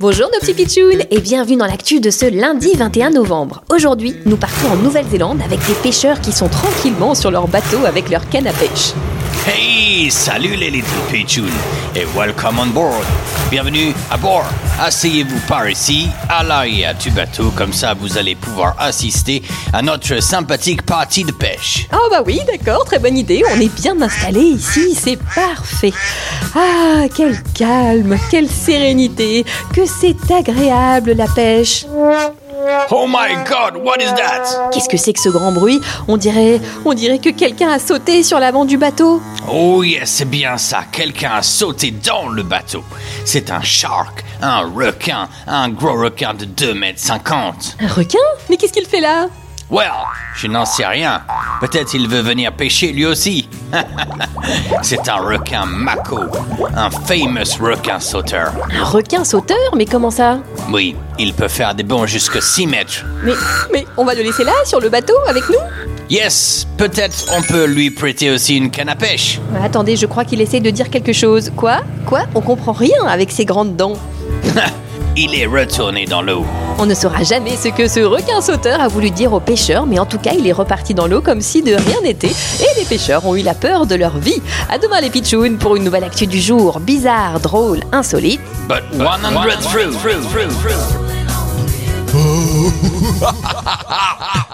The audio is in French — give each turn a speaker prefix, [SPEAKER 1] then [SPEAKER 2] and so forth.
[SPEAKER 1] Bonjour nos petits pitchouns et bienvenue dans l'actu de ce lundi 21 novembre. Aujourd'hui, nous partons en Nouvelle-Zélande avec des pêcheurs qui sont tranquillement sur leur bateau avec leur canne à pêche.
[SPEAKER 2] Hey, salut les Little Pigeons et welcome on board. Bienvenue à bord. Asseyez-vous par ici, à l'arrière du bateau, comme ça vous allez pouvoir assister à notre sympathique partie de pêche.
[SPEAKER 1] Ah bah oui, d'accord, très bonne idée, on est bien installé ici, c'est parfait. Ah, quel calme, quelle sérénité, que c'est agréable la pêche.
[SPEAKER 2] Oh my god, what is that?
[SPEAKER 1] Qu'est-ce que c'est que ce grand bruit? On dirait, on dirait que quelqu'un a sauté sur l'avant du bateau.
[SPEAKER 2] Oh yes, c'est bien ça. Quelqu'un a sauté dans le bateau. C'est un shark, un requin, un gros requin de 2 mètres 50.
[SPEAKER 1] Un requin? Mais qu'est-ce qu'il fait là?
[SPEAKER 2] Well, je n'en sais rien. Peut-être il veut venir pêcher lui aussi. c'est un requin mako, un famous requin sauteur.
[SPEAKER 1] Un requin sauteur? Mais comment ça?
[SPEAKER 2] Oui, il peut faire des bonds jusqu'à 6 mètres.
[SPEAKER 1] Mais, mais on va le laisser là, sur le bateau, avec nous?
[SPEAKER 2] Yes, peut-être on peut lui prêter aussi une canne à pêche.
[SPEAKER 1] Attendez, je crois qu'il essaye de dire quelque chose. Quoi? Quoi? On comprend rien avec ses grandes dents.
[SPEAKER 2] Il est retourné dans l'eau.
[SPEAKER 1] On ne saura jamais ce que ce requin sauteur a voulu dire aux pêcheurs, mais en tout cas, il est reparti dans l'eau comme si de rien n'était, et les pêcheurs ont eu la peur de leur vie. À demain les pitchouns pour une nouvelle actu du jour, bizarre, drôle, insolite.
[SPEAKER 2] But 100 through.